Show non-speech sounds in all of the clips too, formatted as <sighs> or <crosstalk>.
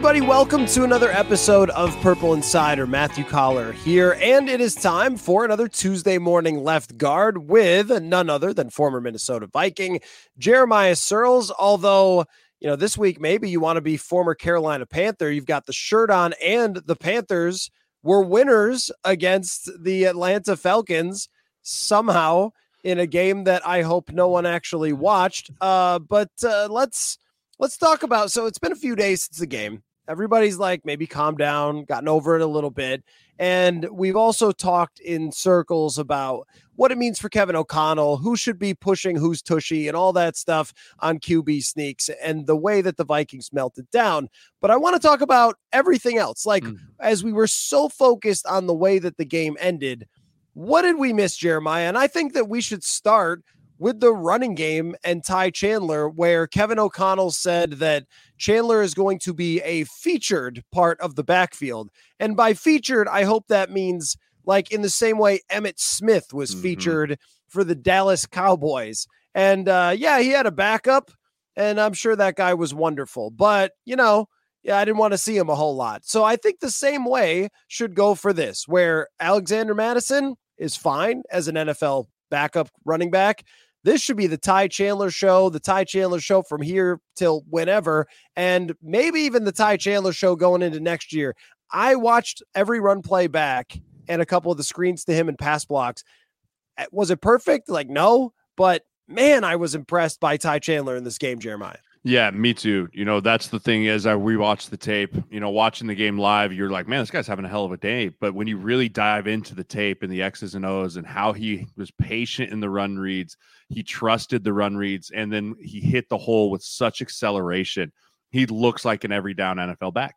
everybody. Welcome to another episode of Purple Insider. Matthew Coller here, and it is time for another Tuesday morning left guard with none other than former Minnesota Viking Jeremiah Sirles. Although, you know, this week maybe you want to be former Carolina Panther. You've got the shirt on, and the Panthers were winners against the Atlanta Falcons somehow in a game that I hope no one actually watched. Uh, but uh, let's let's talk about. So it's been a few days since the game. Everybody's like maybe calm down, gotten over it a little bit. And we've also talked in circles about what it means for Kevin O'Connell, who should be pushing who's tushy, and all that stuff on QB sneaks and the way that the Vikings melted down. But I want to talk about everything else. Like, mm. as we were so focused on the way that the game ended, what did we miss, Jeremiah? And I think that we should start with the running game and Ty Chandler, where Kevin O'Connell said that Chandler is going to be a featured part of the backfield. And by featured, I hope that means like in the same way Emmitt Smith was mm-hmm. featured for the Dallas Cowboys. And uh, yeah, he had a backup, and I'm sure that guy was wonderful. But, you know, yeah, I didn't want to see him a whole lot. So I think the same way should go for this, where Alexander Mattison is fine as an NFL backup running back. This should be the Ty Chandler show, the Ty Chandler show from here till whenever, and maybe even the Ty Chandler show going into next year. I watched every run play back and a couple of the screens to him and pass blocks. Eh, was it perfect? Like, no, but man, I was impressed by Ty Chandler in this game, Jeremiah. Yeah, me too. You know, that's the thing is I rewatched the tape, you know, watching the game live, you're like, man, this guy's having a hell of a day. But when you really dive into the tape and the X's and O's and how he was patient in the run reads, he trusted the run reads, and then he hit the hole with such acceleration. He looks like an every down NFL back,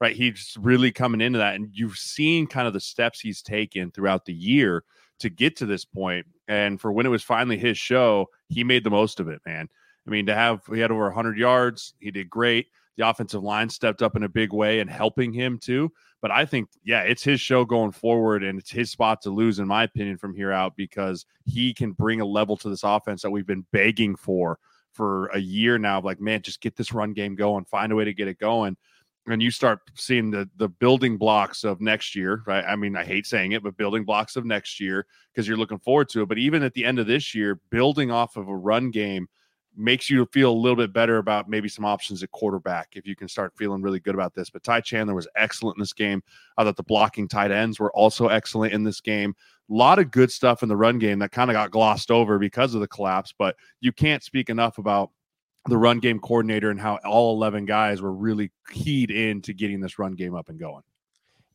right? He's really coming into that. And you've seen kind of the steps he's taken throughout the year to get to this point. And for when it was finally his show, he made the most of it, man. I mean, to have he had over 100 yards, he did great. The offensive line stepped up in a big way and helping him too. But I think, yeah, it's his show going forward, and it's his spot to lose, in my opinion, from here out because he can bring a level to this offense that we've been begging for for a year now. Like, man, just get this run game going, find a way to get it going and you start seeing the the building blocks of next year right i mean i hate saying it but building blocks of next year because you're looking forward to it but even at the end of this year building off of a run game makes you feel a little bit better about maybe some options at quarterback if you can start feeling really good about this. But Ty Chandler was excellent in this game. I thought the blocking tight ends were also excellent in this game. A lot of good stuff in the run game that kind of got glossed over because of the collapse, but you can't speak enough about the run game coordinator and how all 11 guys were really keyed into getting this run game up and going.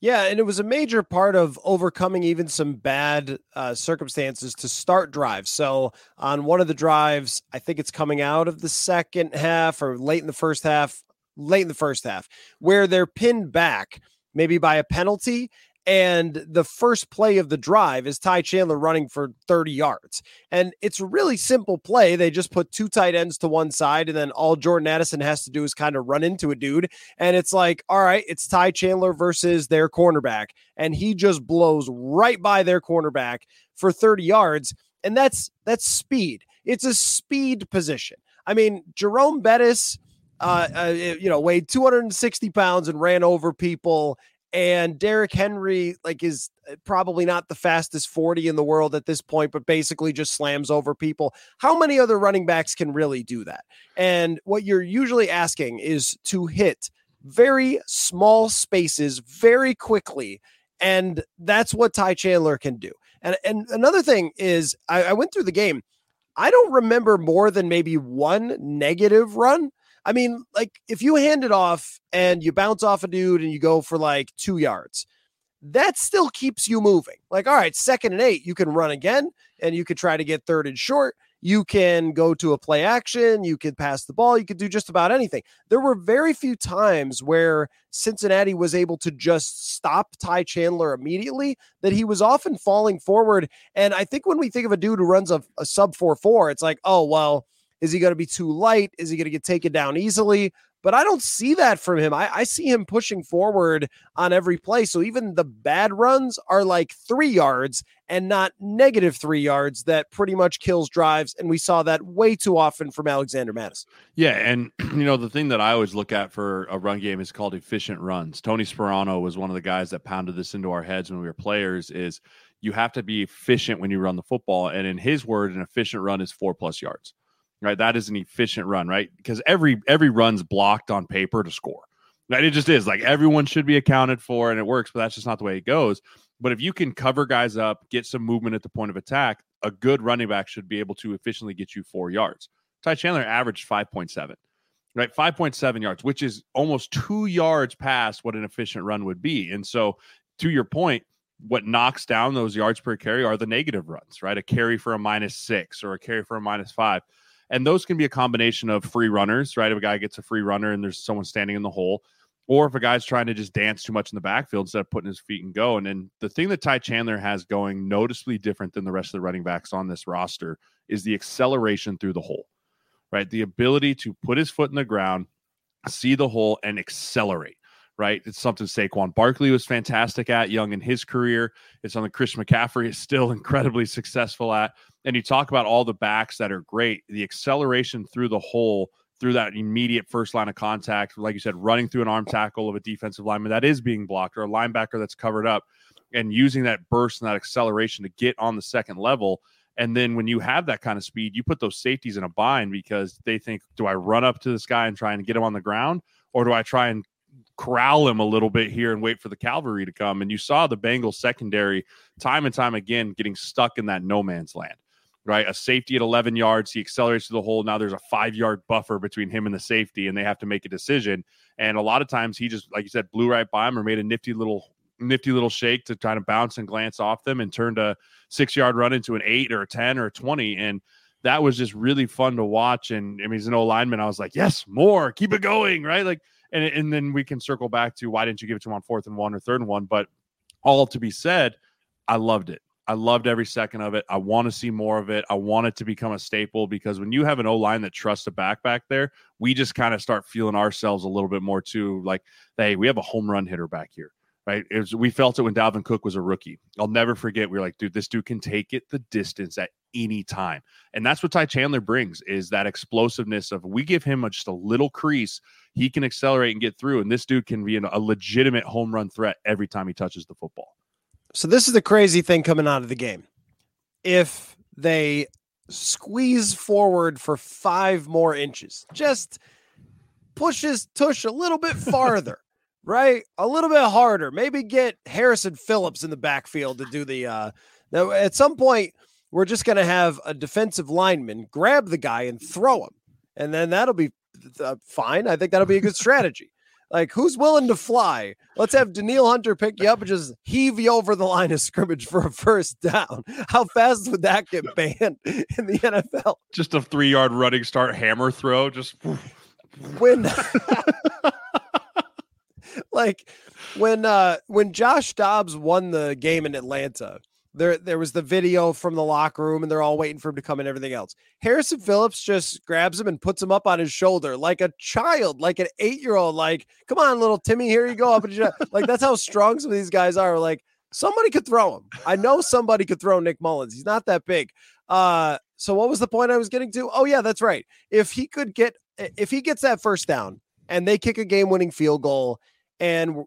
Yeah, and it was a major part of overcoming even some bad uh, circumstances to start drives. So on one of the drives, I think it's coming out of the second half or late in the first half, late in the first half, where they're pinned back maybe by a penalty and the first play of the drive is Ty Chandler running for 30 yards. And it's a really simple play. They just put two tight ends to one side, and then all Jordan Addison has to do is kind of run into a dude. And it's like, all right, it's Ty Chandler versus their cornerback. And he just blows right by their cornerback for 30 yards. And that's that's speed. It's a speed position. I mean, Jerome Bettis, uh, uh, you know, weighed 260 pounds and ran over people and Derrick Henry like is uh, probably not the fastest 40 in the world at this point but basically just slams over people. How many other running backs can really do that? And what you're usually asking is to hit very small spaces very quickly and that's what Ty Chandler can do. And and another thing is I, I went through the game. I don't remember more than maybe one negative run I mean, like if you hand it off and you bounce off a dude and you go for like two yards, that still keeps you moving. Like, all right, second and eight, you can run again and you could try to get third and short. You can go to a play action. You can pass the ball. You could do just about anything. There were very few times where Cincinnati was able to just stop Ty Chandler immediately, that he was often falling forward. And I think when we think of a dude who runs a, a sub 4 4, it's like, oh, well, is he going to be too light? Is he going to get taken down easily? but I don't see that from him. I, I, see him pushing forward on every play. So even the bad runs are like three yards and not negative three yards that pretty much kills drives. And we saw that way too often from Alexander Mattison. Yeah. And, <clears throat> you know, the thing that I always look at for a run game is called efficient runs. Tony Sparano was one of the guys that pounded this into our heads when we were players is you have to be efficient when you run the football. And in his word, an efficient run is four plus yards right? That is an efficient run, right? Because every every run's blocked on paper to score. Right? It just is like everyone should be accounted for and it works, but that's just not the way it goes. But if you can cover guys up, get some movement at the point of attack, a good running back should be able to efficiently get you four yards. Ty Chandler averaged 5.7, right? 5.7 yards, which is almost two yards past what an efficient run would be. And so, to your point, what knocks down those yards per carry are the negative runs, right? A carry for a minus six or a carry for a minus five. And those can be a combination of free runners, right? If a guy gets a free runner and there's someone standing in the hole, or if a guy's trying to just dance too much in the backfield instead of putting his feet and go. And then the thing that Ty Chandler has going noticeably different than the rest of the running backs on this roster is the acceleration through the hole, right? The ability to put his foot in the ground, see the hole, and accelerate right? It's something Saquon Barkley was fantastic at young in his career. It's something Chris McCaffrey is still <laughs> incredibly successful at. And you talk about all the backs that are great, the acceleration through the hole, through that immediate first line of contact, like you said, running through an arm tackle of a defensive lineman that is being blocked or a linebacker that's covered up and using that burst and that acceleration to get on the second level. And then when you have that kind of speed, you put those safeties in a bind because they think, do I run up to this guy and try and get him on the ground? Or do I try and corral him a little bit here and wait for the cavalry to come. And you saw the Bengals secondary time and time again getting stuck in that no man's land. Right, a safety at 11 yards, he accelerates to the hole. Now there's a five yard buffer between him and the safety, and they have to make a decision. And a lot of times he just, like you said, blew right by him or made a nifty little nifty little shake to try to bounce and glance off them and turned a six yard run into an eight or a 10 or a 20. And that was just really fun to watch. And I mean, he's an old lineman. I was like, yes, more, keep it going. Right. Like and and then we can circle back to why didn't you give it to him on fourth and one or third and one? But all to be said, I loved it. I loved every second of it. I want to see more of it. I want it to become a staple because when you have an O line that trusts a back back there, we just kind of start feeling ourselves a little bit more too. Like, hey, we have a home run hitter back here, right? Was, we felt it when Dalvin Cook was a rookie. I'll never forget. We were like, dude, this dude can take it the distance at any time. And that's what Ty Chandler brings is that explosiveness of we give him just a little crease, he can accelerate and get through. And this dude can be a legitimate home run threat every time he touches the football. So this is the crazy thing coming out of the game. If they squeeze forward for five more inches, just pushes tush a little bit <laughs> farther, right? A little bit harder. Maybe get Harrison Phillips in the backfield to do the uh now at some point we're just going to have a defensive lineman grab the guy and throw him. And then that'll be uh, fine. I think that'll be a good <laughs> strategy. Like, who's willing to fly? Let's have Danielle Hunter pick you up and just heave you over the line of scrimmage for a first down. How fast would that get <laughs> banned in the NFL? Just a three yard running start hammer throw. Just when, <laughs> <laughs> like, when uh when Josh Dobbs won the game in Atlanta, there there was the video from the locker room and they're all waiting for him to come and everything else. Harrison Phillips just grabs him and puts him up on his shoulder like a child, like an eight year old. Like, come on, little Timmy, here you go. Up and like that's how strong some of these guys are. Like somebody could throw him. I know somebody could throw Nick Mullens. He's not that big. Uh, so what was the point I was getting to? Oh yeah, that's right. If he could get, if he gets that first down and they kick a game winning field goal, and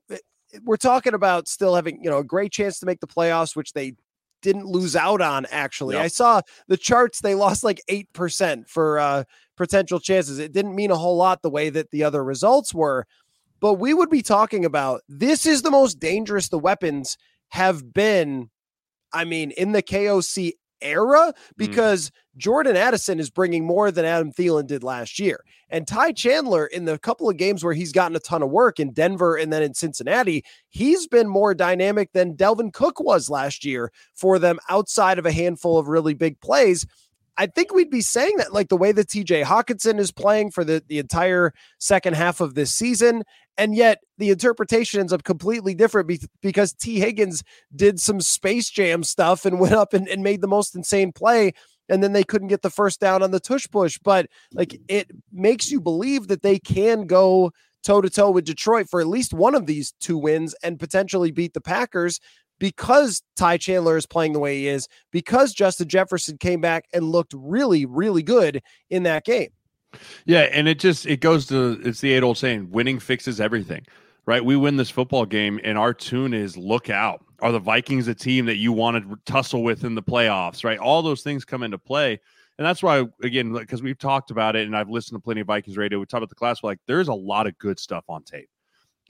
we're talking about still having you know a great chance to make the playoffs, which they didn't lose out on actually. Yep. I saw the charts they lost like 8% for uh potential chances. It didn't mean a whole lot the way that the other results were, but we would be talking about this is the most dangerous the weapons have been I mean in the KOC era mm. because mm. Jordan Addison is bringing more than Adam Thielen did last year. And Ty Chandler, in the couple of games where he's gotten a ton of work in Denver and then in Cincinnati, he's been more dynamic than Dalvin Cook was last year for them outside of a handful of really big plays. I think we'd be saying that like the way that TJ Hockenson is playing for the, the entire second half of this season. And yet the interpretation ends up completely different be- because Tee Higgins did some Space Jam stuff and <laughs> went up and, and made the most insane play and then they couldn't get the first down on the tush push. But like it makes you believe that they can go toe to toe with Detroit for at least one of these two wins and potentially beat the Packers because Ty Chandler is playing the way he is, because Justin Jefferson came back and looked really, really good in that game. Yeah, and it just it goes to it's the eight old saying, winning fixes everything. Right? We win this football game and our tune is look out. Are the Vikings a team that you want to tussle with in the playoffs? Right? All those things come into play. And that's why, again, because we've talked about it and I've listened to plenty of Vikings radio. We talked about the class, like there's a lot of good stuff on tape.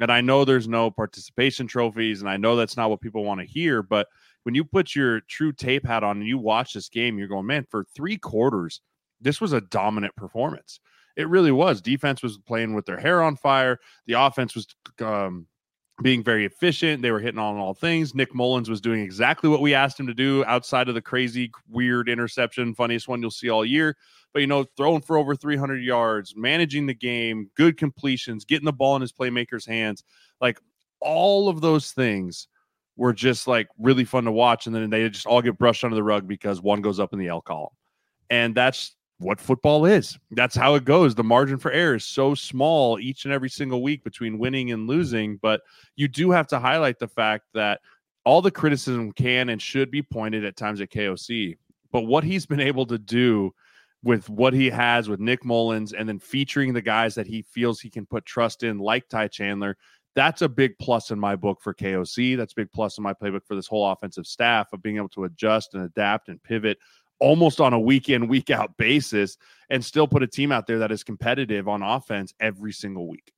And I know there's no participation trophies, and I know that's not what people want to hear. But when you put your true tape hat on and you watch this game, you're going, man, for three quarters, this was a dominant performance. It really was. Defense was playing with their hair on fire. The offense was um, being very efficient. They were hitting on all things. Nick Mullens was doing exactly what we asked him to do outside of the crazy, weird interception, funniest one you'll see all year. But, you know, throwing for over 300 yards, managing the game, good completions, getting the ball in his playmakers' hands. Like all of those things were just like really fun to watch. And then they just all get brushed under the rug because one goes up in the L column. And that's what football is. That's how it goes. The margin for error is so small each and every single week between winning and losing. But you do have to highlight the fact that all the criticism can and should be pointed at times at KOC. But what he's been able to do with what he has with Nick Mullens and then featuring the guys that he feels he can put trust in, like Ty Chandler, that's a big plus in my book for KOC. That's a big plus in my playbook for this whole offensive staff of being able to adjust and adapt and pivot almost on a week in, week out basis and still put a team out there that is competitive on offense every single week.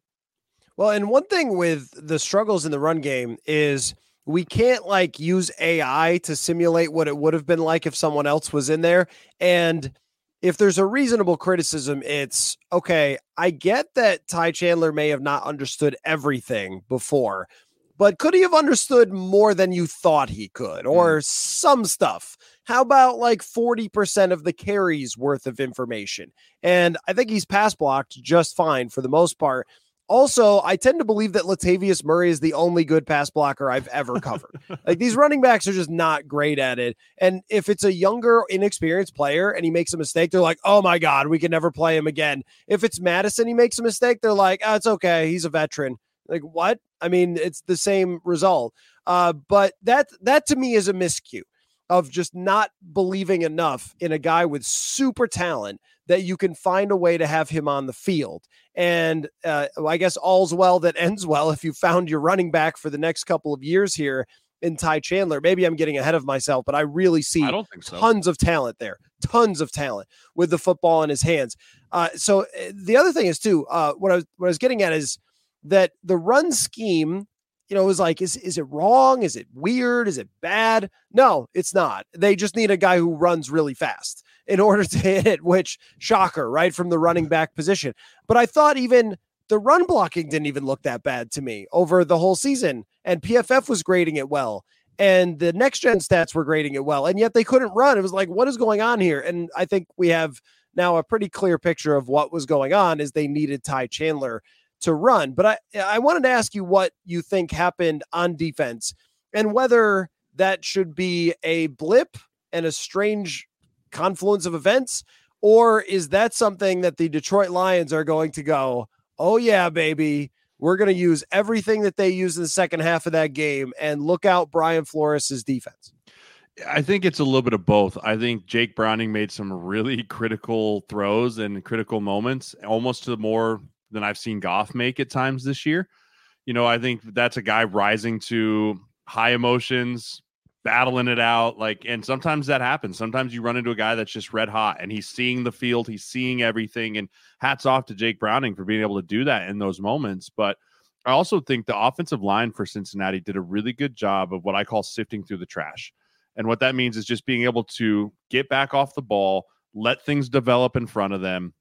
Well, and one thing with the struggles in the run game is we can't like use AI to simulate what it would have been like if someone else was in there. And if there's a reasonable criticism, it's okay. I get that Ty Chandler may have not understood everything before, but could he have understood more than you thought he could, or mm. some stuff? How about like 40% of the carries worth of information? And I think he's pass blocked just fine for the most part. Also, I tend to believe that Latavius Murray is the only good pass blocker I've ever covered. like these running backs are just not great at it. And if it's a younger, inexperienced player and he makes a mistake, they're like, oh my God, we can never play him again. If it's Mattison, he makes a mistake, they're like, oh, it's okay. He's a veteran. Like what? I mean, it's the same result. Uh, but that that to me is a miscue of just not believing enough in a guy with super talent that you can find a way to have him on the field. And uh, I guess all's well that <laughs> ends well if you found your running back for the next couple of years here in Ty Chandler. Maybe I'm getting ahead of myself, but I really see I don't think so. tons of talent there, tons of talent with the football in his hands. Uh, so uh, the other thing is too, uh, what I was what I was getting at is that the run scheme you know, was like, is is it wrong? Is it weird? Is it bad? No, it's not. They just need a guy who runs really fast in <laughs> order to hit it, which shocker, right? From the running back position. But I thought even the run blocking didn't even look that bad to me over the whole season. And PFF was grading it well. And the next gen stats were grading it well. And yet they couldn't run. It was like, what is going on here? And I think we have now a pretty clear picture of what was going on is they needed Ty Chandler to run. But I, I wanted to ask you what you think happened on defense and whether that should be a blip and a strange confluence of events, or is that something that the Detroit Lions are going to go, oh, yeah, baby, we're going to use everything that they use in the second half of that game and look out Brian Flores' defense? I think it's a little bit of both. I think Jake Browning made some really <laughs> critical throws and critical moments, almost to the more than I've seen Goff make at times this year. You know, I think that's a guy rising to high emotions, battling it out. Like, and sometimes that happens. Sometimes you run into a guy that's just red hot and he's seeing the field, he's seeing everything. And hats off to Jake Browning for being able to do that in those moments. But I also think the offensive line for Cincinnati did a really good job of what I call sifting through the trash. And what that means is just being able to get back off the ball, let things develop in front of them,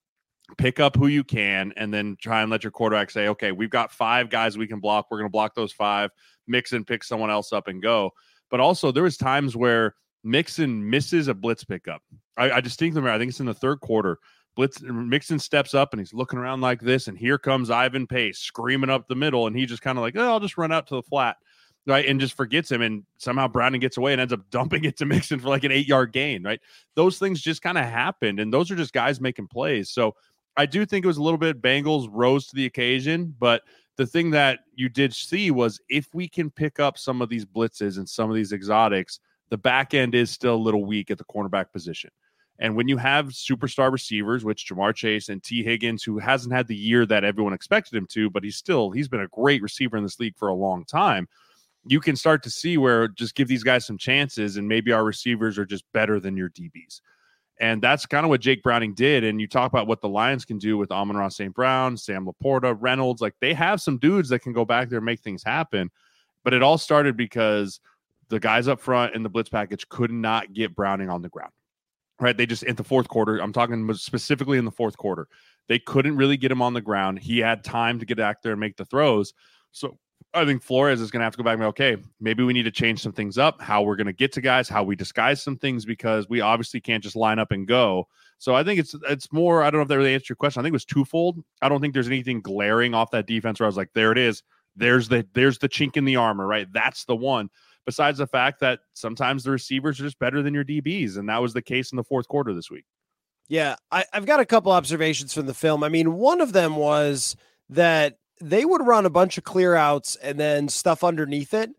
pick up who you can and then try and let your quarterback say, okay, we've got five guys we can block. We're going to block those five, Mixon pick someone else up and go. But also, there was times where Mixon misses a blitz pickup. I, I distinctly remember, I think it's in the third quarter. Blitz Mixon steps up and he's looking around like this, and here comes Ivan Pace screaming up the middle, and he just kind of like, oh, I'll just run out to the flat. right? And just forgets him. And somehow Browning gets away and ends up <laughs> dumping it to Mixon for like an eight yard gain, right? Those things just kind of happened. And those are just guys making plays. So I do think it was a little bit Bengals rose to the occasion. But the thing that you did see was if we can pick up some of these blitzes and some of these exotics, the back end is still a little weak at the cornerback position. And when you have superstar receivers, which Ja'Marr Chase and Tee Higgins, who hasn't had the year that everyone expected him to, but he's still he's been a great receiver in this league for a long time. You can start to see where just give these guys some chances, and maybe our receivers are just better than your DBs. And that's kind of what Jake Browning did. And you talk about what the Lions can do with Amon-Ra St. Brown, Sam LaPorta, Reynolds. Like they have some dudes that can go back there and make things happen. But it all started because the guys up front in the blitz package could not get Browning on the ground right? They just in the fourth quarter, I'm talking specifically in the fourth quarter, they couldn't really get him on the ground. He had time to get back there and make the throws. So I think Flores is going to have to go back and be, okay, maybe we need to change some things up, how we're going to get to guys, how we disguise some things, because we obviously can't just line up and go. So I think it's it's more. I don't know if that really answered your question. I think it was twofold. I don't think there's anything glaring off that defense where I was like, there it is. There's the there's the chink in the armor, right? That's the one besides the fact that sometimes the receivers are just better than your DBs. And that was the case in the fourth quarter this week. Yeah, I, have got a couple observations from the film. I mean, one of them was that they would run a bunch of clear outs and then stuff underneath it.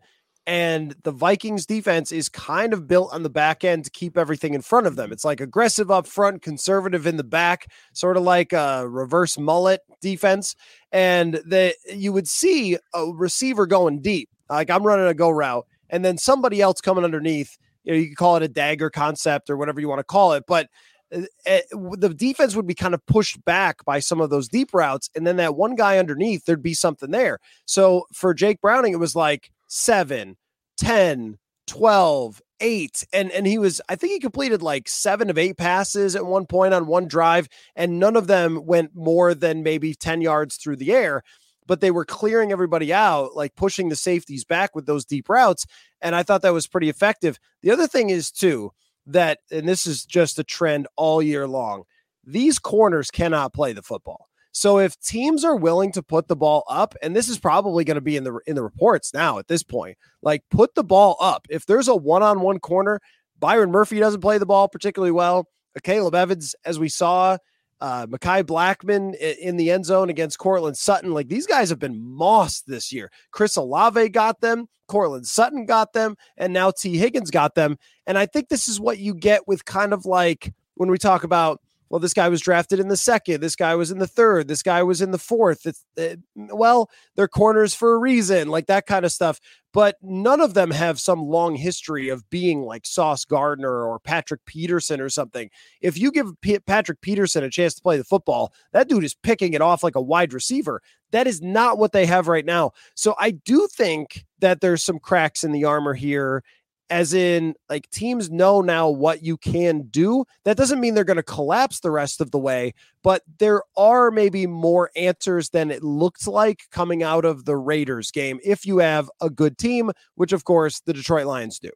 And the Vikings defense is kind of built on the back end to keep everything in front of them. It's like aggressive up front, conservative in the back, sort of like a reverse mullet defense. And that you would see a receiver going deep. Like I'm running a go route and then somebody else coming underneath. You know, you can call it a dagger concept or whatever you want to call it, but Uh, eh, the defense would be kind of pushed back by some of those deep routes, and then that one guy underneath, there'd be something there. So for Jake Browning, it was like seven, 10, 12, eight. And and he was, I think he completed like seven of eight passes at one point on one drive, and none of them went more than maybe 10 yards through the air but they were clearing everybody out, like pushing the safeties back with those deep routes. And I thought that was pretty effective. The other thing is, too, that, and this is just a trend all year long, these corners cannot play the football. So if teams are willing to put the ball up, and this is probably going to be in the in the reports now at this point, like put the ball up. If there's a one-on-one corner, Byron Murphy doesn't play the ball particularly well. Caleb Evans, as we saw, uh, Mekhi Blackmon in the end zone against Courtland Sutton. Like these guys have been mossed this year. Chris Olave got them, Courtland Sutton got them, and now Tee Higgins got them. And I think this is what you get with kind of like when we talk about well, this guy was drafted in the second. This guy was in the third. This guy was in the fourth. It's it, eh, well, they're corners for a reason, like that kind of stuff. But none of them have some long history of being like Sauce Gardner or Patrick Peterson or something. If you give P- Patrick Peterson a chance to play the football, that dude is picking it off like a wide receiver. That is not what they have right now. So I do think that there's some cracks in the armor here as in like teams know now what you can do. That doesn't mean they're going to collapse the rest of the way, but there are maybe more answers than it looked like coming out of the Raiders game if you have a good team, which of course the Detroit Lions do.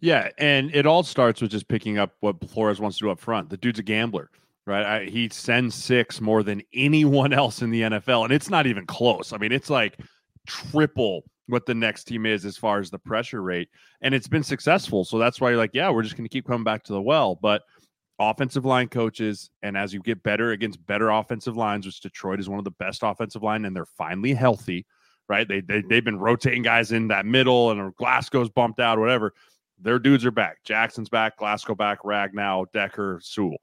Yeah, and it all starts with just picking up what Flores wants to do up front. The dude's a gambler right? I, he sends six more than anyone <laughs> else in the NFL, and it's not even close. I mean, it's like triple what the next team is as far as the pressure rate. And it's been successful. So that's why you're like, yeah, we're just going to keep coming back to the well. But offensive line coaches, and as you get better against better offensive lines, which Detroit is one of the best offensive line, and they're finally healthy, right? They, they, they've been rotating guys in that middle, and Glasgow's bumped out, whatever. Their dudes are back. Jackson's back, Glasgow back, Ragnow, Decker, Sewell.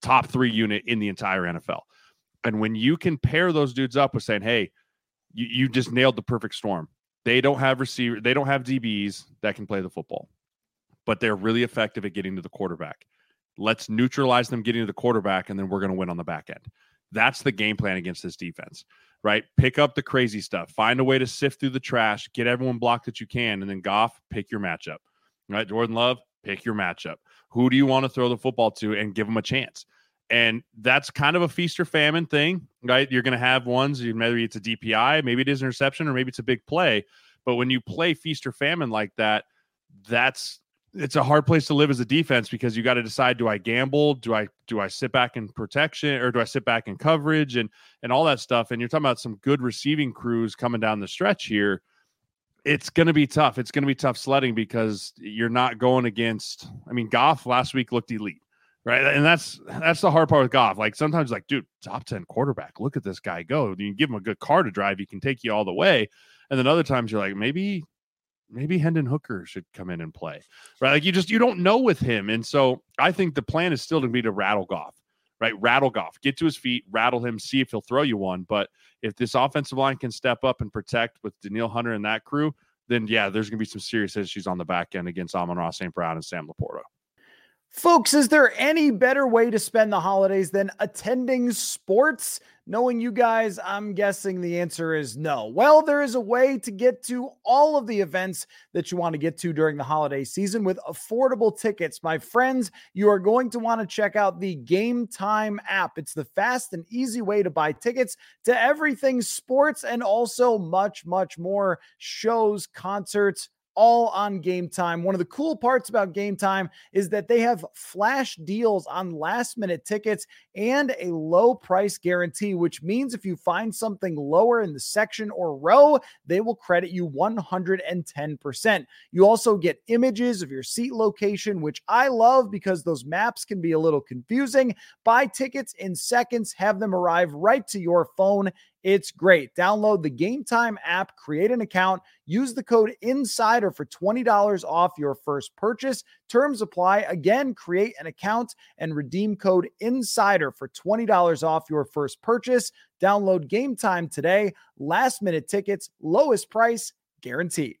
Top three unit in the entire NFL. And when you can pair those dudes up with saying, hey, you, you just nailed the perfect storm they don't have receiver, they don't have DBs that can play the football, but they're really effective at getting to the quarterback. Let's neutralize them getting to the quarterback, and then we're going to win on the back end. That's the game plan against this defense, right? Pick up the crazy stuff, find a way to sift through the trash, get everyone blocked that you can, and then Goff, pick your matchup, right? Jordan Love, pick your matchup. Who do you want to throw the football to and give them a chance? And that's kind of a feast or famine thing, right? You're going to have ones, maybe it's a DPI, maybe it is an interception, or maybe it's a big play. But when you play feast or famine like that, that's it's a hard place to live as a defense because you got to decide do I gamble do I do I sit back in protection or do I sit back in coverage and and all that stuff and you're talking about some good receiving crews coming down the stretch here it's going to be tough. It's going to be tough sledding because you're not going against. I mean, Goff last week looked elite, right? And that's that's the hard part with Goff. Like sometimes, like, dude, top ten quarterback. Look at this guy go. You give him a good car to drive, he can take you all the way. And then other times, you're like, maybe, maybe Hendon Hooker should come in and play, right? Like you just you don't know with him. And so I think the plan is still to be to rattle Goff right? Rattle Goff, get to his feet, rattle him, see if he'll throw you one. But if this offensive line can step up and protect with Danielle Hunter and that crew, then yeah, there's going to be some serious issues on the back end against Amon-Ra St. Brown and Sam LaPorta. Folks, is there any better way to spend the holidays than attending sports? Knowing you guys, I'm guessing the answer is no. Well, there is a way to get to all of the events that you want to get to during the holiday season with affordable tickets. My friends, you are going to want to check out the Game Time app. It's the fast and easy way to buy tickets to everything sports and also much, much more shows, concerts all on game time. One of the cool parts about game time is that they have flash deals on last minute tickets and a low price guarantee, which means if you find something lower in the section or row, they will credit you 110%. You also get images of your seat location, which I love because those maps can be a little confusing. Buy tickets in seconds, have them arrive right to your phone it's great. Download the Game Time app, create an account, use the code INSIDER for $20 off your first purchase. Terms apply. Again, create an account and redeem code INSIDER for $20 off your first purchase. Download Game Time today. Last minute tickets, lowest price guaranteed.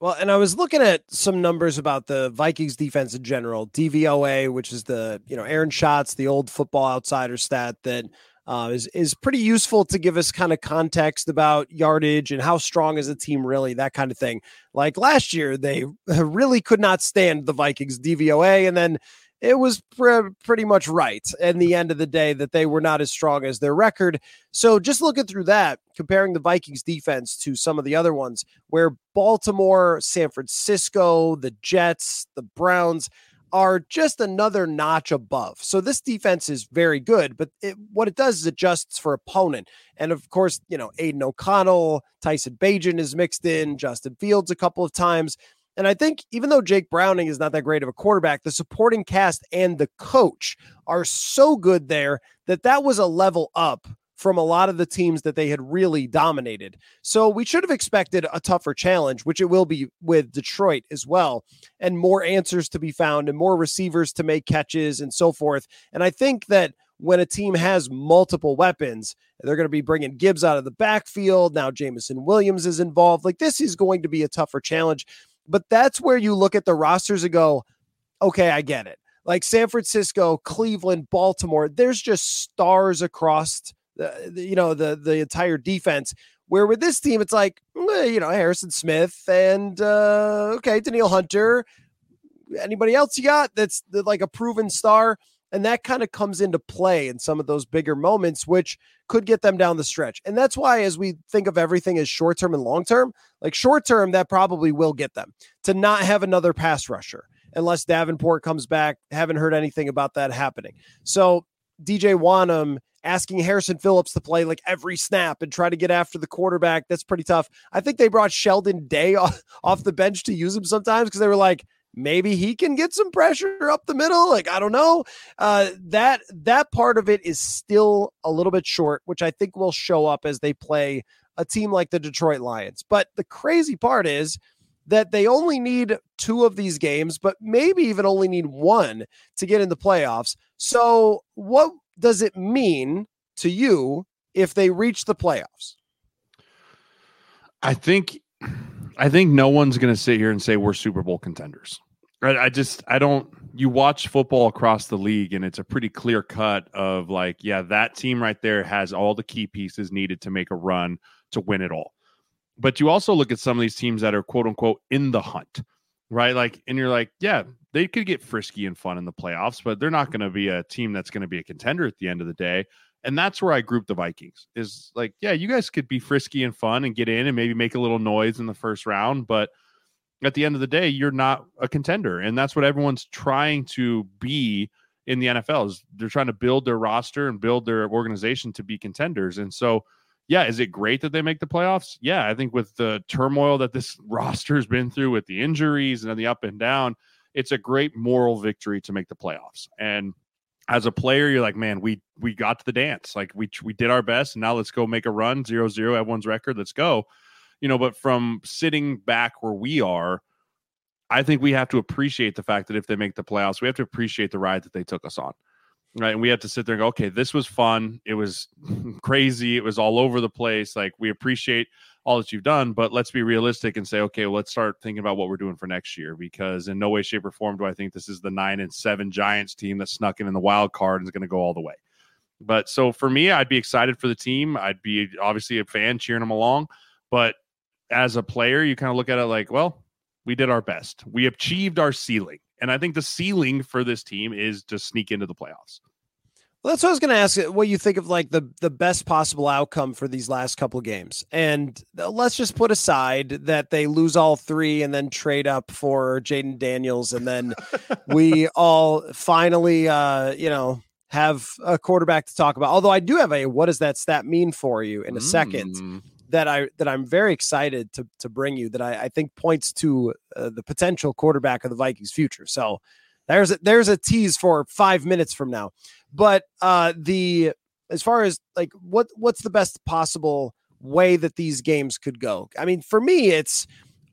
Well, and I was looking at some numbers about the Vikings defense in general, DVOA, which is the you know Aaron Schatz, the old Football Outsider stat that uh, is is pretty useful to give us kind of context about yardage and how strong is a team really, that kind of thing. Like last year, they <laughs> really could not stand the Vikings DVOA, and then it was pr- pretty much right in the end of the day that they were not as strong as their record. So just looking through that, comparing the Vikings defense to some of the other ones, where Baltimore, San Francisco, the Jets, the Browns are just another notch above. So this defense is very good, but it, what it does is adjusts for opponent. And of course, you know, Aidan O'Connell, Tyson Bagent is mixed in, Justin Fields a couple of times. And I think even though Jake Browning is not that great of a quarterback, the supporting cast and the coach are so good there that that was a level up from a lot of the teams that they had really dominated. So we should have expected a tougher challenge, which it will be with Detroit as well, and more answers to be found and more receivers to make catches and so forth. And I think that when a team has multiple weapons, they're going to be bringing Gibbs out of the backfield. Now Jameson Williams is involved. Like this is going to be a tougher challenge. But that's where you look at the rosters and go, okay, I get it. Like San Francisco, Cleveland, Baltimore, there's just stars across the, you know the the entire defense. Where with this team, it's like you know Harrison Smith and uh, okay, Danielle Hunter. Anybody else you got that's like a proven star? And that kind of comes into play in some of those bigger moments, which could get them down the stretch. And that's why, as we think of everything as short term and long term, like short term, that probably will get them to not have another pass rusher unless Davenport comes back. Haven't heard anything about that happening. So DJ Wonnum asking Harrison Phillips to play like every snap and try to get after the quarterback. That's pretty tough. I think they brought Sheldon Day off, <laughs> off the bench to use him sometimes because they were like, maybe he can get some pressure up the middle like i don't know uh, that that part of it is still a little bit short which i think will show up as they play a team like the detroit lions. But the crazy part is that they only need two of these games but maybe even only need one to get in the playoffs. So what does it mean to you if they reach the playoffs? I think I think no one's going to sit here and say we're Super Bowl contenders. Right? I just I don't. You watch football across the league, and it's a pretty clear cut of like, yeah, that team right there has all the key pieces needed to make a run to win it all. But you also look at some of these teams that are quote unquote in the hunt, right? Like, and you're like, yeah, they could get frisky and fun in the playoffs, but they're not going to be a team that's going to be a contender at the end of the day. And that's where I group the Vikings is like, yeah, you guys could be frisky and fun and get in and maybe make a little noise in the first round, but at the end of the day, you're not a contender. And that's what everyone's trying to be in the NFL. Is they're trying to build their roster and build their organization to be contenders. And so, yeah, is it great that they make the playoffs? Yeah, I think with the turmoil that this <laughs> roster has been through with the injuries and the up and down, it's a great moral victory to make the playoffs. And as a player, you're like, man, we we got to the dance. Like we we did our best, and now let's go make a run, zero zero, everyone's record. Let's go. You know, but from sitting back where we are, I think we have to appreciate the fact that if they make the playoffs, we have to appreciate the ride that they took us on. Right. And we have to sit there and go, okay, this was fun. It was <laughs> crazy. It was all over the place. Like we appreciate all that you've done, but let's be realistic and say, okay, well, let's start thinking about what we're doing for next year. Because in no way, shape, or form do I think this is the nine and seven Giants team that snuck in in the wild card and is going to go all the way. But so for me, I'd be excited for the team. I'd be obviously a fan cheering them along. But as a player, you kind of look at it like, well, we did our best. We achieved our ceiling. And I think the ceiling for this team is to sneak into the playoffs. Well, that's what I was going to ask. Uh, what you think of like the the best possible outcome for these last couple games, and uh, let's just put aside that they lose all three and then trade up for Jayden Daniels, and then <laughs> we all finally, uh, you know, have a quarterback to talk about. Although I do have a what does that stat mean for you in a mm. second that I that I'm very excited to to bring you that I, I think points to uh, the potential quarterback of the Vikings future. So there's a, there's a tease for five minutes from now. But uh, the as far as like what what's the best possible way that these games could go? I mean, for me, it's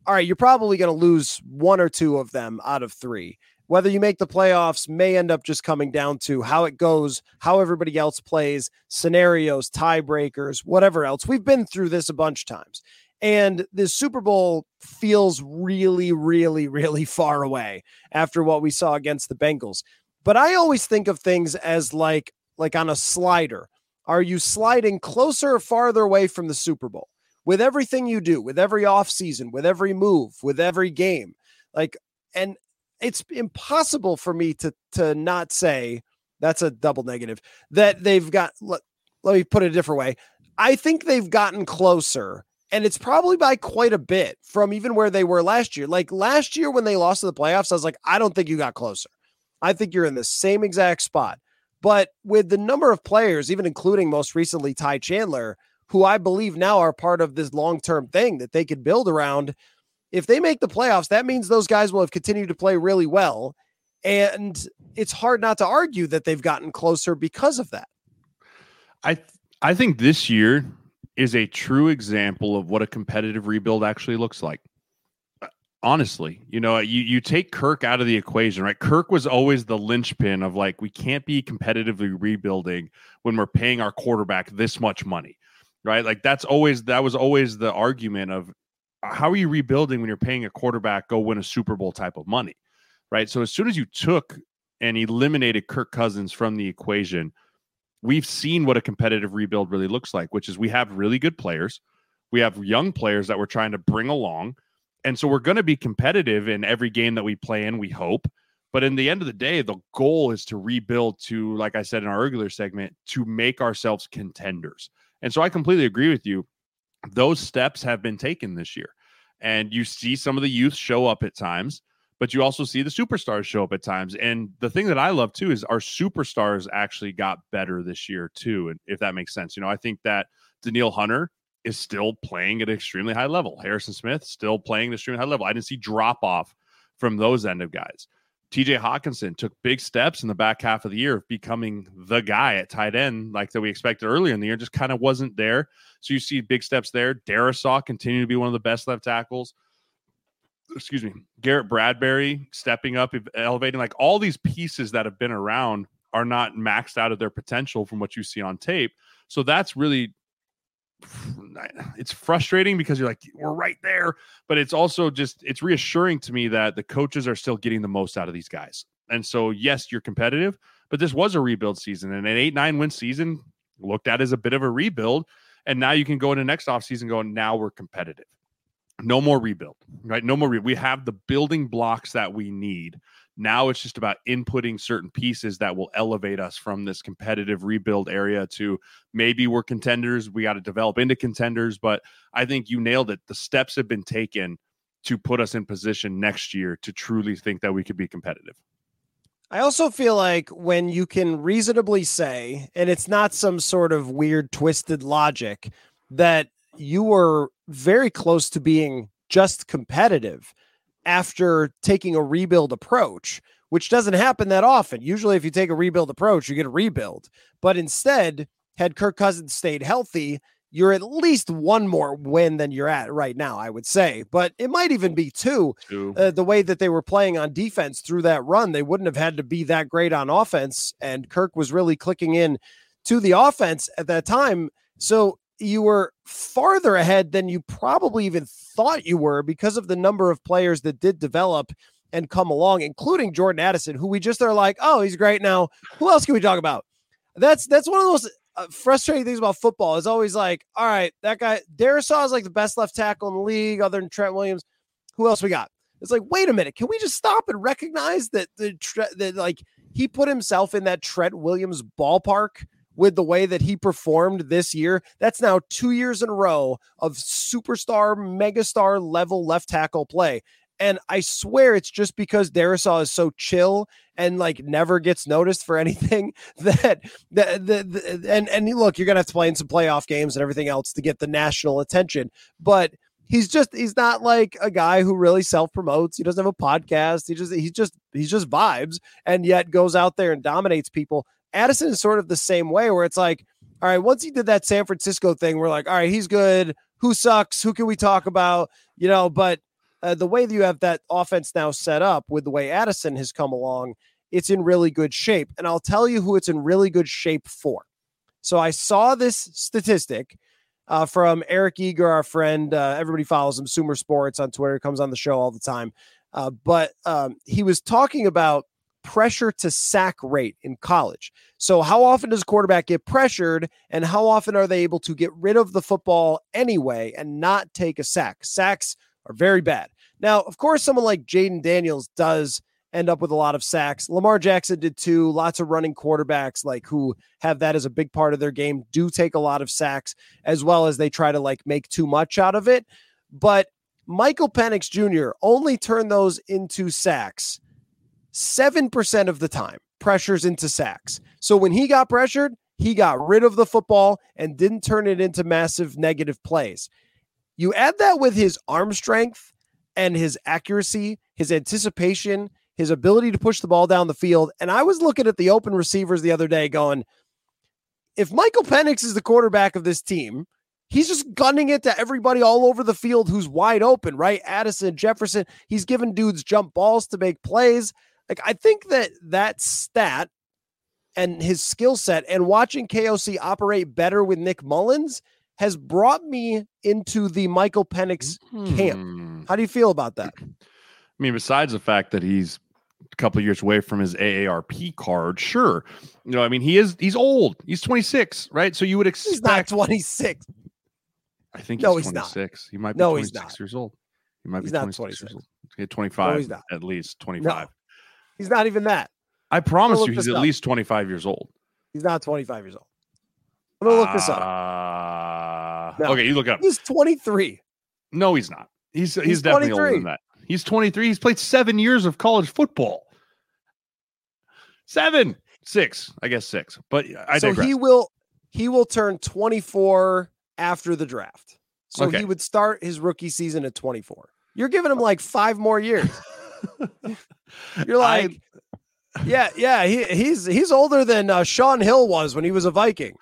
all right. You're probably going to lose one or two of them out of three whether you make the playoffs may end up just coming down to how it goes, how everybody else plays, scenarios, tiebreakers, whatever else. We've been through this a bunch of times. And the Super Bowl feels really, really, really far away after what we saw against the Bengals. But I always think of things as like like on a slider. Are you sliding closer or farther away from the Super Bowl? With everything you do, with every offseason, with every move, with every game. Like and it's impossible for me to to not say that's a double negative that they've got let, let me put it a different way i think they've gotten closer and it's probably by quite a bit from even where they were last year. Like last year when they lost to the playoffs i was like i don't think you got closer. I think you're in the same exact spot. But with the number of players even including most recently ty chandler who i believe now are part of this long-term thing that they could build around if they make the playoffs, that means those guys will have continued to play really well. And it's hard not to argue that they've gotten closer because of that. I I think this year is a true example of what a competitive rebuild actually looks like. Honestly, you know, you you take Kirk out of the equation, right? Kirk was always the linchpin of like we can't be competitively rebuilding when we're paying our quarterback this much money. Right? Like that's always that was always the argument of how are you rebuilding when you're paying a quarterback go win a Super Bowl type of money, right? So as soon as you took and eliminated Kirk Cousins from the equation, we've seen what a competitive rebuild really looks like, which is we have really good players, we have young players that we're trying to bring along, and so we're going to be competitive in every game that we play in. We hope. But in the end of the day, the goal is to rebuild to, like I said in our earlier segment, to make ourselves contenders. And so I completely agree with you those steps have been taken this year. And you see some of the youth show up at times, but you also see the superstars show up at times. And the thing that I love too is our superstars actually got better this year too. And if that makes sense, you know, I think that Danielle Hunter is still playing at an extremely high level. Harrison Smith still playing at an extremely high level. I didn't see drop off from those end of guys. TJ Hockenson took big steps in the back half of the year of becoming the guy at tight end, like that we expected earlier in the year, just kind of wasn't there. So you see big steps there. Darrisaw continue to be one of the best left tackles. Excuse me. Garrett Bradbury stepping up, elevating like all these pieces that have been around are not maxed out of their potential from what you see on tape. So that's really <sighs> it's frustrating because you're like we're right there but it's also just it's reassuring to me that the coaches are still getting the most out of these guys. And so yes you're competitive but this was a rebuild season and an 8-9 win season looked at as a bit of a rebuild and now you can go into next offseason going now we're competitive. No more rebuild right? No more re- we have the building blocks that we need now it's just about inputting certain pieces that will elevate us from this competitive rebuild area to maybe we're contenders. We got to develop into contenders. But I think you nailed it. The steps have been taken to put us in position next year to truly think that we could be competitive. I also feel like when you can reasonably say, and it's not some sort of weird twisted logic, that you were very close to being just competitive after taking a rebuild approach, which doesn't happen that often. Usually, if you take a rebuild approach, you get a rebuild. But instead, had Kirk Cousins stayed healthy, you're at least one more win than you're at right now, I would say. But it might even be two. two. Uh, the way that they were playing on defense through that run, they wouldn't have had to be that great on offense. And Kirk was really clicking in to the offense at that time. So you were farther ahead than you probably even thought you were because of the number of players that did develop and come along, including Jordan Addison, who we just are like, oh, he's great now. Who else can we talk about? That's that's one of those uh, frustrating things about football. Is always like, all right, that guy Darrisaw is like the best left tackle in the league, other than Trent Williams. Who else we got? It's like, wait a minute, can we just stop and recognize that the that like he put himself in that Trent Williams ballpark with the way that he performed this year. That's now two years in a row of superstar, megastar level left tackle play. And I swear it's just because Darrisaw is so chill and like never gets noticed for <laughs> anything that the, the, the and and look, you're gonna have to play in some playoff games and everything else to get the national attention. But he's just he's not like a guy who really self promotes. He doesn't have a podcast. He just he's just he's just vibes and yet goes out there and dominates people. Addison is sort of the same way, where it's like, all right, once he did that San Francisco thing, we're like, all right, he's good. Who sucks? Who can we talk about? You know, but uh, the way that you have that offense now set up with the way Addison has come along, it's in really good shape. And I'll tell you who it's in really good shape for. So I saw this statistic uh, from Eric Eager, our friend. Uh, everybody follows him, Sumer Sports on Twitter, comes on the show all the time. Uh, but um, he was talking about pressure to sack rate in college. So, how often does a quarterback get pressured, and how often are they able to get rid of the football anyway and not take a sack? Sacks are very bad. Now, of course, someone like Jayden Daniels does end up with a lot of sacks. Lamar Jackson did too. Lots of running quarterbacks like who have that as a big part of their game do take a lot of sacks as well as they try to like make too much out of it. But Michael Penix Jr. only turned those into sacks 7% of the time pressures into sacks. So when he got pressured, he got rid of the football and didn't turn it into massive negative plays. You add that with his arm strength and his accuracy, his anticipation, his ability to push the ball down the field. And I was looking at the open receivers the other day going, if Michael Penix is the quarterback of this team, he's just gunning it to everybody all over the field who's wide open, right? Addison, Jefferson, he's giving dudes jump balls to make plays. Like I think that that stat and his skill set and watching KOC operate better with Nick Mullens has brought me into the Michael Penix hmm. camp. How do you feel about that? I mean, besides the fact that he's a couple years away from his AARP card, sure. You know, I mean, he is he's old. He's 26, right? So you would expect he's not 26. I think no, he's, he's 26. Not. He might be no, 26 he's not. years old. He might he's be 26, 26 years old. He 25 no, he's not. at least 25. He's not even that. I promise you, he's at up. least 25 years old. He's not 25 years old. I'm gonna look uh, this up. Uh, no. Okay, you look up. He's 23. No, he's not. He's he's, he's definitely older than that. He's 23. He's played seven years of college football. Seven, six, I guess six. But I so digress. he will he will turn 24 after the draft. So okay. he would start his rookie season at 24. You're giving him like five more years. <laughs> <laughs> You're like, I, yeah, yeah. He, he's he's older than uh, Shaun Hill was when he was a Viking.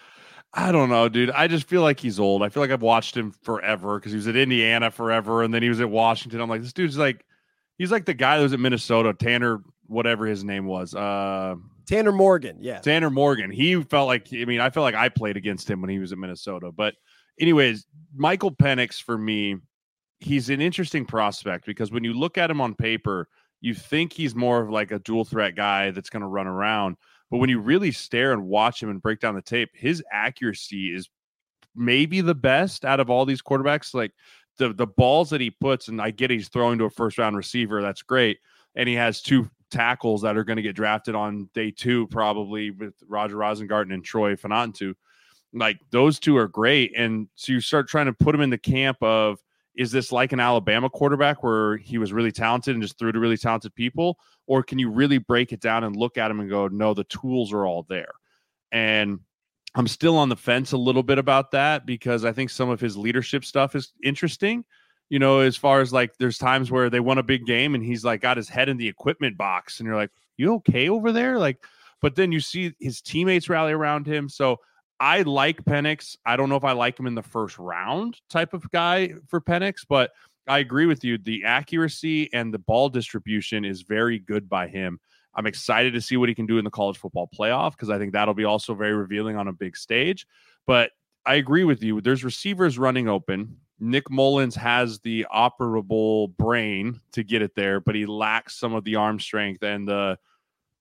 I don't know, dude. I just feel like he's old. I feel like I've watched him forever because he was at Indiana forever, and then he was at Washington. I'm like, this dude's like, he's like the guy that was at Minnesota, Tanner, whatever his name was. Uh, Tanner Morgan, yeah. Tanner Morgan. He felt like, I mean, I felt like I played against him when he was at Minnesota. But, anyways, Michael Penix for me, he's an interesting prospect because when you look at him on paper, you think he's more of like a dual threat guy that's going to run around. But when you really stare and watch him and break down the tape, his accuracy is maybe the best out of all these quarterbacks. Like the the balls that he puts, and I get he's throwing to a first round receiver, that's great. And he has two tackles that are going to get drafted on day two, probably with Roger Rosengarten and Troy Fautanu. Like those two are great. And so you start trying to put him in the camp of is this like an Alabama quarterback where he was really talented and just threw to really talented people? Or can you really break it down and look at him and go, no, the tools are all there? And I'm still on the fence a little bit about that because I think some of his leadership stuff is interesting. You know, as far as like there's times where they won a big game and he's like got his head in the equipment box and you're like, you okay over there? Like, but then you see his teammates rally around him. So I like Penix. I don't know if I like him in the first round type of guy for Penix, but I agree with you. The accuracy and the ball distribution is very good by him. I'm excited to see what he can do in the college football playoff because I think that'll be also very revealing on a big stage. But I agree with you. There's receivers running open. Nick Mullens has the operable brain to get it there, but he lacks some of the arm strength and the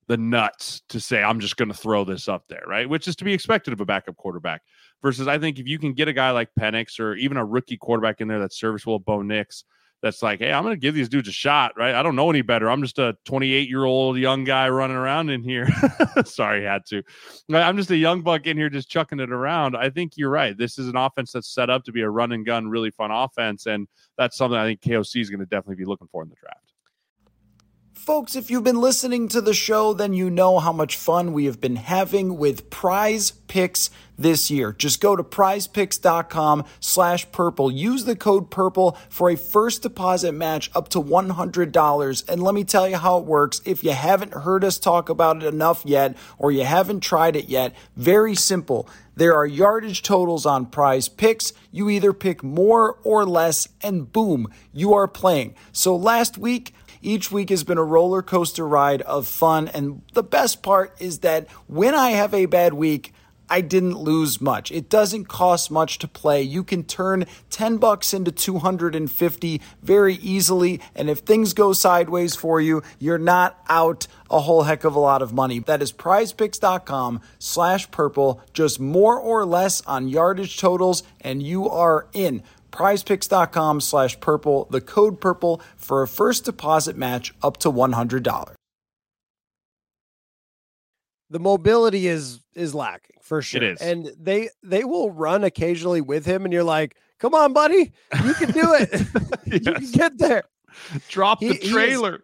the nuts to say I'm just going to throw this up there, right? Which is to be expected of a backup quarterback. Versus, I think if you can get a guy like Penix or even a rookie quarterback in there that's serviceable, Bo Nix, that's like, hey, I'm going to give these dudes a shot, right? I don't know any better. I'm just a 28 year old young guy running around in here. <laughs> Sorry, had to. I'm just a young buck in here just chucking it around. I think you're right. This is an offense that's set up to be a run and gun, really fun offense. And that's something I think KOC is going to definitely be looking for in the draft. Folks, if you've been listening to the show, then you know how much fun we have been having with prize picks this year. Just go to prizepicks.com slash purple. Use the code purple for a first deposit match up to $100. And let me tell you how it works. If you haven't heard us talk about it enough yet, or you haven't tried it yet, very simple. There are yardage totals on prize picks. You either pick more or less, and boom, you are playing. So last week, each week has been a roller coaster ride of fun. And the best part is that when I have a bad week, I didn't lose much. It doesn't cost much to play. You can turn 10 bucks into 250 very easily. And if things go sideways for you, you're not out a whole heck of a lot of money. That is prizepicks.com slash purple. Just more or less on yardage totals and you are in prizepicks.com slash purple, the code purple for a first deposit match up to $100. The mobility is is lacking for sure. It is. And they they will run occasionally with him and you're like, "Come on, buddy. You can do it. <laughs> <laughs> you can get there." Drop the He- he is- trailer.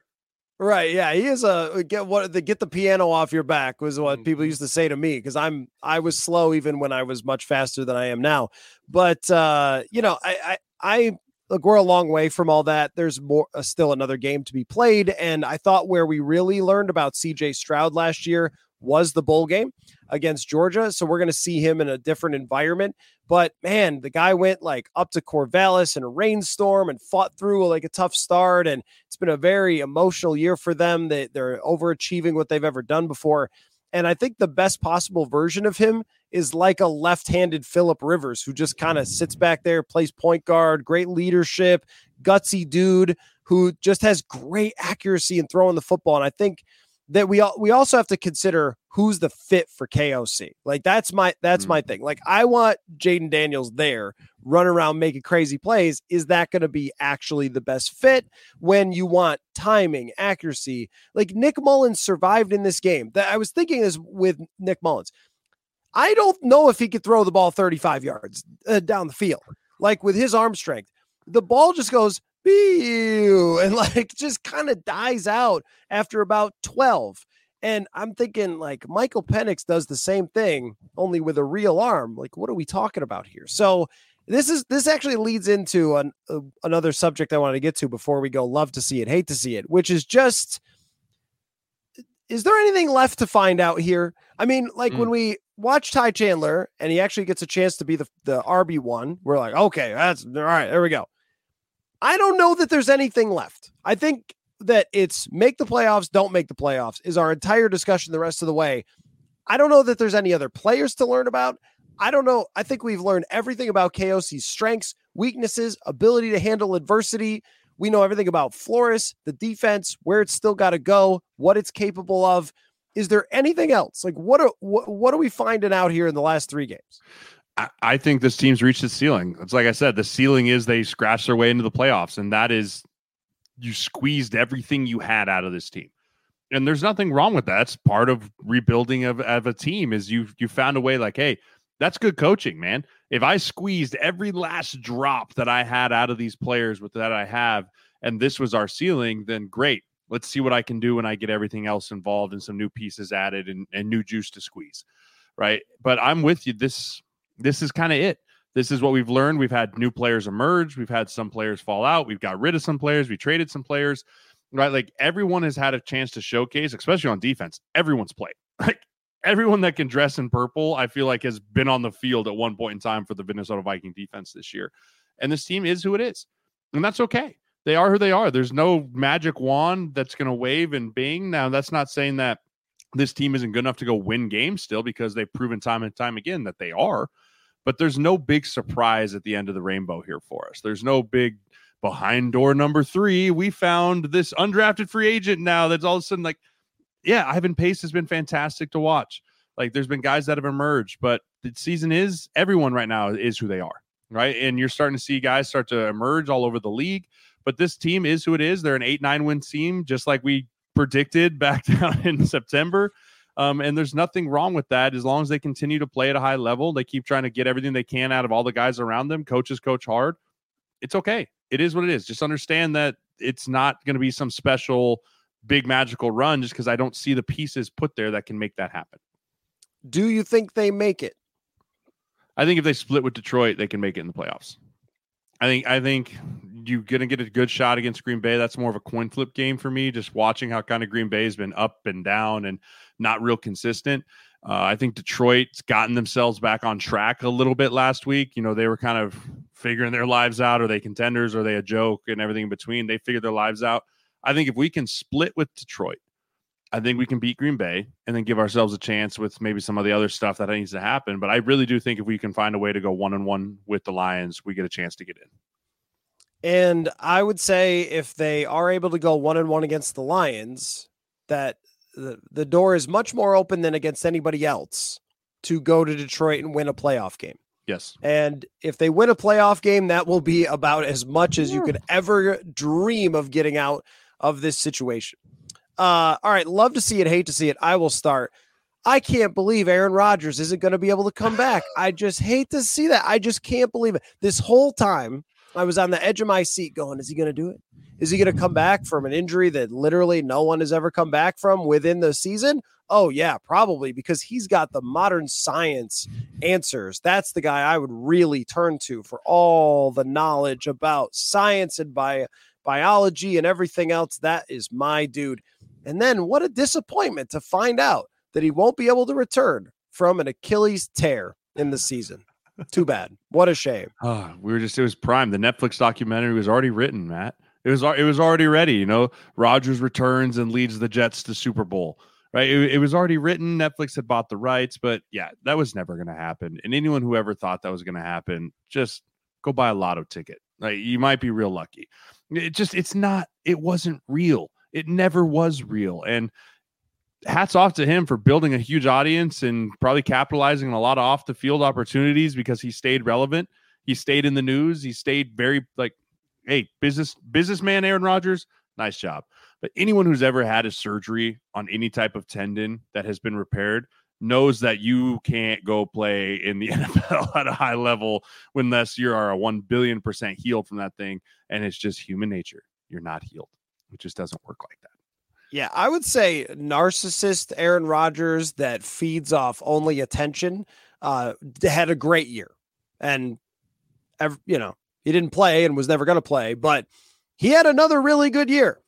Right. Yeah. He is a get what the get the piano off your back was what people used to say to me because I'm I was slow even when I was much faster than I am now. But uh, you know, I I, I look we're a long way from all that. There's more uh, still another game to be played, and I thought where we really learned about C.J. Stroud last year was the bowl game against Georgia. So we're going to see him in a different environment. But man, the guy went like up to Corvallis in a rainstorm and fought through like a tough start. And it's been a very emotional year for them. They, they're overachieving what they've ever done before. And I think the best possible version of him is like a left handed Philip Rivers, who just kind of sits back there, plays point guard, great leadership, gutsy dude who just has great accuracy in throwing the football. And I think that we all we also have to consider who's the fit for KOC. Like that's my that's my thing. Like I want Jayden Daniels there, run around making crazy plays. Is that going to be actually the best fit when you want timing, accuracy? Like Nick Mullens survived in this game. That I was thinking this with Nick Mullens. I don't know if he could throw the ball 35 yards uh, down the field. Like with his arm strength, the ball just goes Pew, and like just kind of dies out after about 12. And I'm thinking like Michael Penix does the same thing, only with a real arm. Like, what are we talking about here? So this is this actually leads into an, uh, another subject I wanted to get to before we go. Love to see it, hate to see it, which is just is there anything left to find out here? I mean, like when we watch Ty Chandler and he actually gets a chance to be the, the RB one, we're like, okay, that's all right, there we go. I don't know that there's anything left. I think that it's make the playoffs, don't make the playoffs is our entire discussion the rest of the way. I don't know that there's any other players to learn about. I don't know. I think we've learned everything about KOC's strengths, weaknesses, ability to handle adversity. We know everything about Flores, the defense, where it's still got to go, what it's capable of. Is there anything else? Like what are what, what are we finding out here in the last three games? I, think this team's reached its ceiling. It's like I said, the ceiling is they scratch their way into the playoffs, and that is you squeezed everything you had out of this team. And there's nothing wrong with that. It's part of rebuilding of, of a team is you you found a way like, hey, That's good coaching, man. If I squeezed every last drop that I had out of these players with that I have, and this was our ceiling, then great. Let's see what I can do when I get everything else involved and some new pieces added and, and new juice to squeeze. Right. But I'm with you. This this is kind of it. This is what we've learned. We've had new players emerge. We've had some players fall out. We've got rid of some players. We traded some players. Right. Like everyone has had a chance to showcase, especially on defense. Everyone's played. <laughs> Like everyone that can dress in purple, I feel like has been on the field at one point in time for the Minnesota Viking defense this year. And this team is who it is. And that's okay. They are who they are. There's no magic wand that's going to wave and bing. Now, that's not saying that this team isn't good enough to go win games still because they've proven time and time again that they are. But there's no big surprise at the end of the rainbow here for us. There's no big behind door number three. We found this undrafted free agent now that's all of a sudden like, yeah, Ivan Pace has been fantastic to watch. Like there's been guys that have emerged, but the season is everyone right now is who they are, right? And you're starting to see guys start to emerge all over the league. But this team is who it is. They're an eight nine win team, just like we predicted back <laughs> down in September. Um, and there's nothing wrong with that as long as they continue to play at a high level. They keep trying to get everything they can out of all the guys around them. Coaches coach hard. It's okay. It is what it is. Just understand that it's not going to be some special big magical run just because I don't see the pieces put there that can make that happen. Do you think they make it? I think if they split with Detroit, they can make it in the playoffs. I think I think you're gonna get a good shot against Green Bay. That's more of a coin flip game for me. Just watching how kind of Green Bay has been up and down and not real consistent. Uh, I think Detroit's gotten themselves back on track a little bit last week. You know, they were kind of figuring their lives out. Are they contenders? Are they a joke? And everything in between. They figured their lives out. I think if we can split with Detroit, I think we can beat Green Bay and then give ourselves a chance with maybe some of the other stuff that needs to happen. But I really do think if we can find a way to go one on one with the Lions, we get a chance to get in. And I would say if they are able to go one on one against the Lions, that the, the door is much more open than against anybody else to go to Detroit and win a playoff game. Yes. And if they win a playoff game, that will be about as much as you could ever dream of getting out of this situation. Uh, all right, love to see it, hate to see it. I will start. I can't believe Aaron Rodgers isn't going to be able to come back. I just hate to see that. I just can't believe it. This whole time, I was on the edge of my seat going, is he going to do it? Is he going to come back from an injury that literally no one has ever come back from within the season? Oh, yeah, probably because he's got the modern science answers. That's the guy I would really turn to for all the knowledge about science and bio- biology and everything else. That is my dude. And then what a disappointment to find out that he won't be able to return from an Achilles tear in the season. Too bad. What a shame. Oh, we were just it was prime. The Netflix documentary was already written, Matt. It was it was already ready. You know, Rodgers returns and leads the Jets to Super Bowl. Right? It, it was already written. Netflix had bought the rights, but yeah, that was never going to happen. And anyone who ever thought that was going to happen, just go buy a lotto ticket. Like you might be real lucky. It just it's not. It wasn't real. It never was real. And hats off to him for building a huge audience and probably capitalizing on a lot of off the field opportunities because he stayed relevant. He stayed in the news. He stayed very like, hey, business businessman Aaron Rodgers, nice job. But anyone who's ever had a surgery on any type of tendon that has been repaired knows that you can't go play in the <laughs> NFL at a high level unless you are a 1 billion percent healed from that thing. And it's just human nature. You're not healed. It just doesn't work like that. Yeah, I would say narcissist Aaron Rodgers that feeds off only attention uh, had a great year, and you know he didn't play and was never going to play, but he had another really good year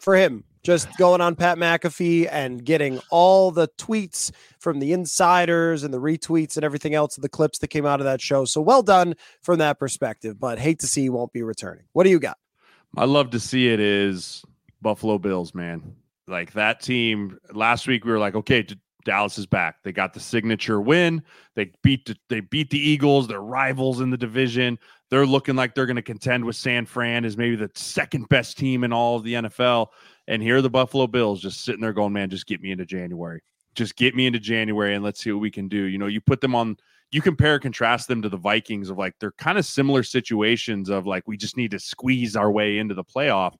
for him. Just going on Pat McAfee and getting all the tweets from the insiders and the retweets and everything else of the clips that came out of that show. So well done from that perspective, but hate to see he won't be returning. What do you got? I love to see it is Buffalo Bills, man. Like that team last week, we were like, okay, Dallas is back. They got the signature win. They beat the, they beat the Eagles. They're rivals in the division. They're looking like they're going to contend with San Fran as maybe the second best team in all of the NFL. And here are the Buffalo Bills just sitting there going, man, just get me into January. Just get me into January and let's see what we can do. You know, you put them on you compare contrast them to the Vikings of like they're kind of similar situations of like we just need to squeeze our way into the playoff.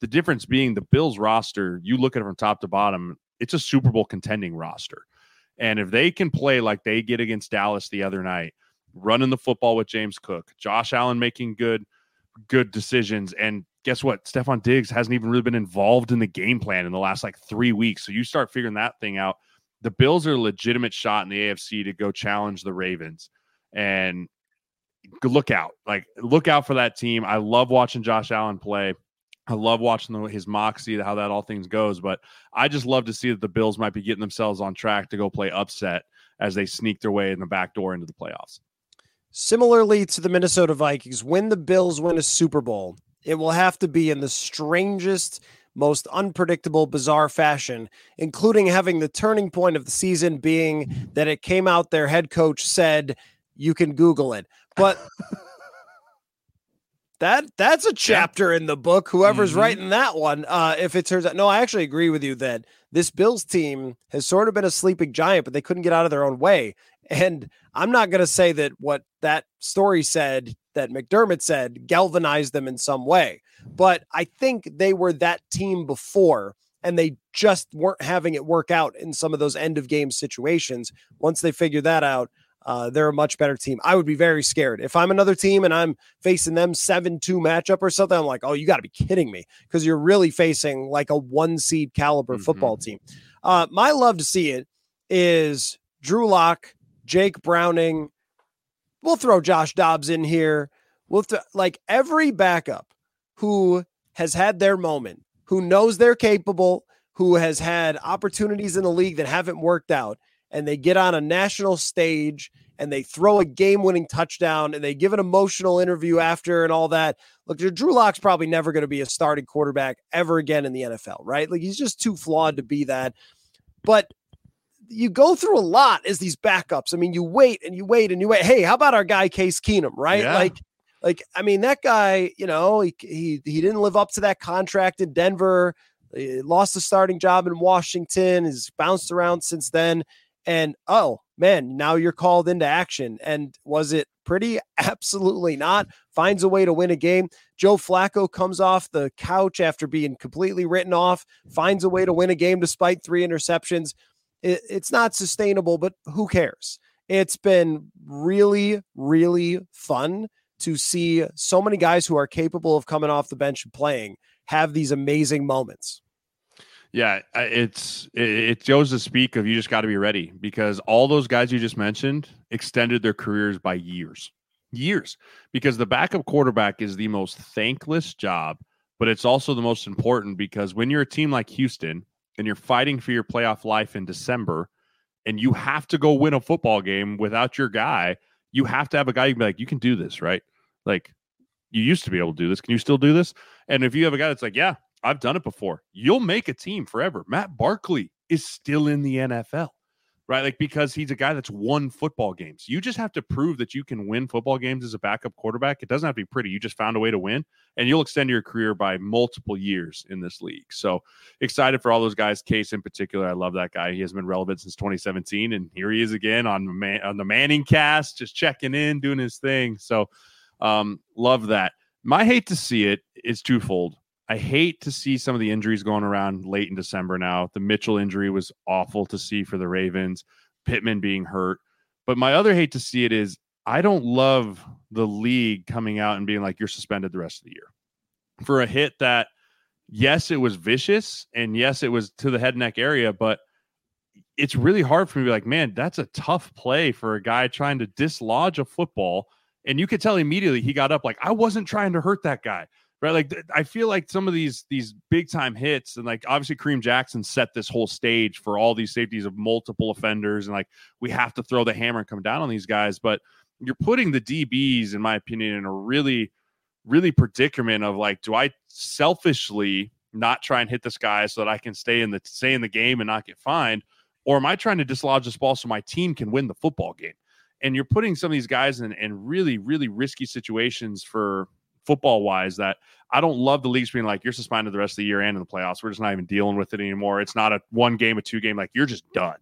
The difference being the Bills roster, you look at it from top to bottom, it's a Super Bowl contending roster. And if they can play like they get against Dallas the other night, running the football with James Cook, Josh Allen making good good decisions, and guess what? Stefon Diggs hasn't even really been involved in the game plan in the last like three weeks. So you start figuring that thing out. The Bills are a legitimate shot in the AFC to go challenge the Ravens. And look out. Like, look out for that team. I love watching Josh Allen play. I love watching the, his moxie, how that all things goes. But I just love to see that the Bills might be getting themselves on track to go play upset as they sneak their way in the back door into the playoffs. Similarly to the Minnesota Vikings, when the Bills win a Super Bowl, it will have to be in the strangest, most unpredictable, bizarre fashion, including having the turning point of the season being that it came out their head coach said, you can Google it. But <laughs> that that's a chapter in the book. Whoever's mm-hmm. writing that one, uh, if it turns out, no, I actually agree with you that this Bills team has sort of been a sleeping giant, but they couldn't get out of their own way. And I'm not going to say that what that story said that McDermott said galvanized them in some way, but I think they were that team before and they just weren't having it work out in some of those end of game situations. Once they figured that out, uh, they're a much better team. I would be very scared if I'm another team and I'm facing them seven two matchup or something. I'm like, oh, you got to be kidding me because you're really facing like a one seed caliber mm-hmm. football team. Uh, my love to see it is Drew Lock, Jake Browning. We'll throw Josh Dobbs in here. We'll th- like every backup who has had their moment, who knows they're capable, who has had opportunities in the league that haven't worked out and they get on a national stage and they throw a game winning touchdown and they give an emotional interview after and all that. Look, Drew Lock's probably never going to be a starting quarterback ever again in the NFL, right? Like he's just too flawed to be that. But you go through a lot as these backups. I mean, you wait and you wait and you wait. Hey, how about our guy Case Keenum, right? Yeah. Like, like I mean, that guy, you know, he, he he didn't live up to that contract in Denver. He lost the starting job in Washington. Has bounced around since then and oh man, now you're called into action. And was it pretty? <laughs> Absolutely not. Finds a way to win a game. Joe Flacco comes off the couch after being completely written off, finds a way to win a game despite three interceptions. It, it's not sustainable, but who cares? It's been really, really fun to see so many guys who are capable of coming off the bench and playing have these amazing moments. Yeah, it's it, goes to speak of you just got to be ready because all those guys you just mentioned extended their careers by years, years. Because the backup quarterback is the most thankless job, but it's also the most important because when you're a team like Houston and you're fighting for your playoff life in December, and you have to go win a football game without your guy, you have to have a guy you can be like, you can do this, right? Like you used to be able to do this. Can you still do this? And if you have a guy that's like, yeah, I've done it before. You'll make a team forever. Matt Barkley is still in the NFL, right? Like because he's a guy that's won football games. You just have to prove that you can win football games as a backup quarterback. It doesn't have to be pretty. You just found a way to win, and you'll extend your career by multiple years in this league. So excited for all those guys. Case in particular, I love that guy. He has been relevant since 2017, and here he is again on Man- on the Manning cast, just checking in, doing his thing. So um, love that. My hate to see it is twofold. I hate to see some of the injuries going around late in December now. The Mitchell injury was awful to see for the Ravens, Pittman being hurt. But my other hate to see it is I don't love the league coming out and being like, you're suspended the rest of the year for a hit that, yes, it was vicious and yes, it was to the head neck area, but it's really hard for me to be like, man, that's a tough play for a guy trying to dislodge a football. And you could tell immediately he got up like, I wasn't trying to hurt that guy right? Like I feel like some of these these big time hits, and like obviously Kareem Jackson set this whole stage for all these safeties of multiple offenders, and like we have to throw the hammer and come down on these guys. But you're putting the DBs, in my opinion, in a really, really predicament of like, do I selfishly not try and hit this guy so that I can stay in the stay in the game and not get fined, or am I trying to dislodge this ball so my team can win the football game? And you're putting some of these guys in, in really, really risky situations for football wise that I don't love the leagues being like you're suspended the rest of the year and in the playoffs. We're just not even dealing with it anymore. It's not a one game, a two game, like you're just done.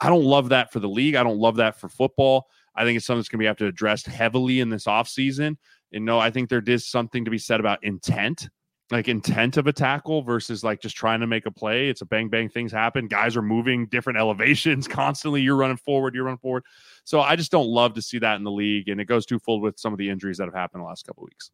I don't love that for the league. I don't love that for football. I think it's something that's going to be have to addressed heavily in this offseason. And no, I think there is something to be said about intent like intent of a tackle versus like just trying to make a play. It's a bang bang things happen. Guys are moving different <laughs> elevations constantly. You're running forward, you're running forward. So I just don't love to see that in the league, and it goes twofold with some of the injuries that have happened the last couple weeks.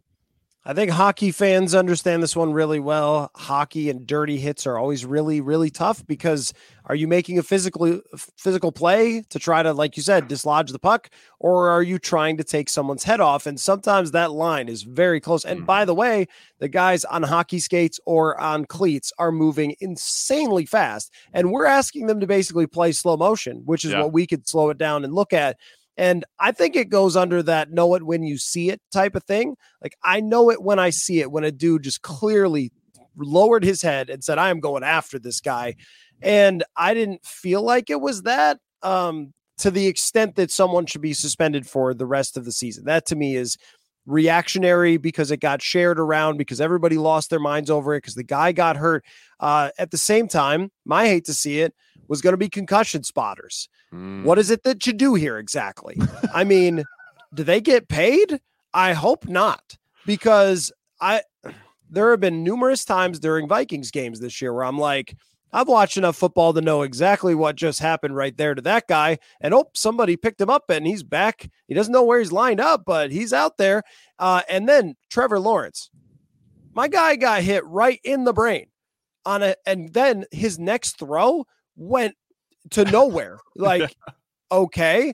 I think hockey fans understand this one really well. Hockey and dirty hits are always really, really tough because are you making a physical physical play to try to, like you said, dislodge the puck, or are you trying to take someone's head off? And sometimes that line is very close. And by mm-hmm. the way, the guys on hockey skates or on cleats are moving insanely fast, and we're asking them to basically play slow motion, which is yeah. what we could slow it down and look at. And I think it goes under that know it when you see it type of thing. Like I know it when I see it, when a dude just clearly lowered his head and said, I am going after this guy. And I didn't feel like it was that um, to the extent that someone should be suspended for the rest of the season. That to me is reactionary because it got shared around because everybody lost their minds over it because the guy got hurt. Uh, at the same time, my hate to see it was going to be concussion spotters. Mm. What is it that you do here exactly? <laughs> I mean, do they get paid? I hope not, because I there have been numerous times during Vikings games this year where I'm like, I've watched enough football to know exactly what just happened right there to that guy. And oh, somebody picked him up and he's back. He doesn't know where he's lined up, but he's out there. Uh, and then Trevor Lawrence, my guy got hit right in the brain on a, and then his next throw went to nowhere. <laughs> Like, okay,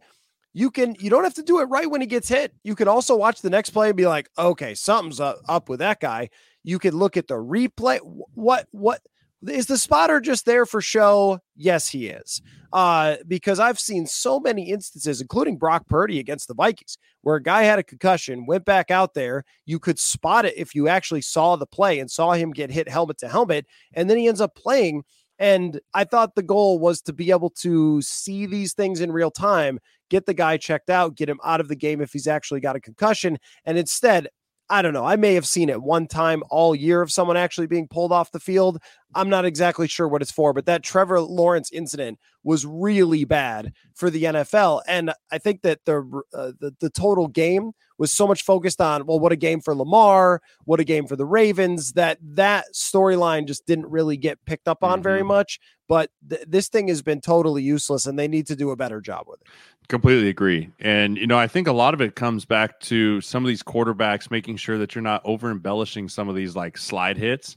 you can you don't have to do it right when he gets hit. You can also watch the next play and be like, okay, something's up with that guy. You can look at the replay. What what is the spotter just there for show? Yes, he is. Uh, because I've seen so many instances, including Brock Purdy against the Vikings, where a guy had a concussion, went back out there. You could spot it if you actually saw the play and saw him get hit helmet to helmet, and then he ends up playing and I thought the goal was to be able to see these things in real time, get the guy checked out, get him out of the game if he's actually got a concussion. And instead, I don't know. I may have seen it one time all year of someone actually being pulled off the field. I'm not exactly sure what it's for, but that Trevor Lawrence incident was really bad for the NFL, and I think that the uh, the, the total game was so much focused on well, what a game for Lamar, what a game for the Ravens that that storyline just didn't really get picked up on mm-hmm. very much. But th- this thing has been totally useless, and they need to do a better job with it. Completely agree. And, you know, I think a lot of it comes back to some of these quarterbacks making sure that you're not over embellishing some of these like slide hits.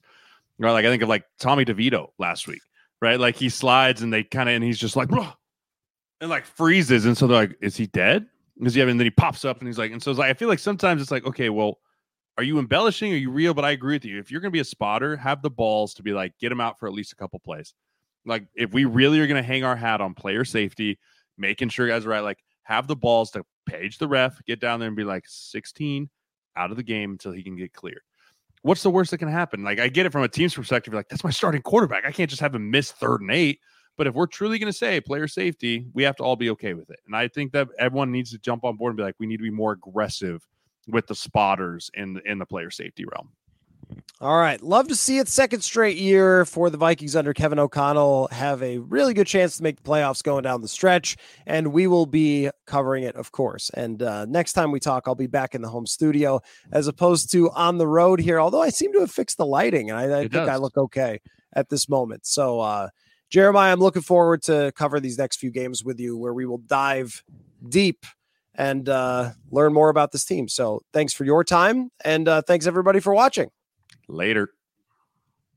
You know, like I think of like Tommy DeVito last week, right? Like he slides and they kind of, and he's just like, and like freezes. And so they're like, is he dead? Because he, and then he pops up and he's like, and so it's like, I feel like sometimes it's like, okay, well, are you embellishing? Are you real? But I agree with you. If you're going to be a spotter, have the balls to be like, get him out for at least a couple plays. Like if we really are going to hang our hat on player safety, making sure guys are right. Like have the balls to page the ref, get down there and be like 16 out of the game until he can get cleared. What's the worst that can happen? Like I get it from a team's perspective. Like that's my starting quarterback. I can't just have him miss third and eight. But if we're truly going to say player safety, we have to all be okay with it. And I think that everyone needs to jump on board and be like, we need to be more aggressive with the spotters in in the player safety realm. All right. Love to see it second straight year for the Vikings under Kevin O'Connell have a really good chance to make the playoffs going down the stretch. And we will be covering it, of course. And uh, next time we talk, I'll be back in the home studio as opposed to on the road here. Although I seem to have fixed the lighting and I, I think does. I look okay at this moment. So, uh, Jeremiah, I'm looking forward to cover these next few games with you where we will dive deep and uh, learn more about this team. So, thanks for your time. And uh, thanks everybody for watching. Later.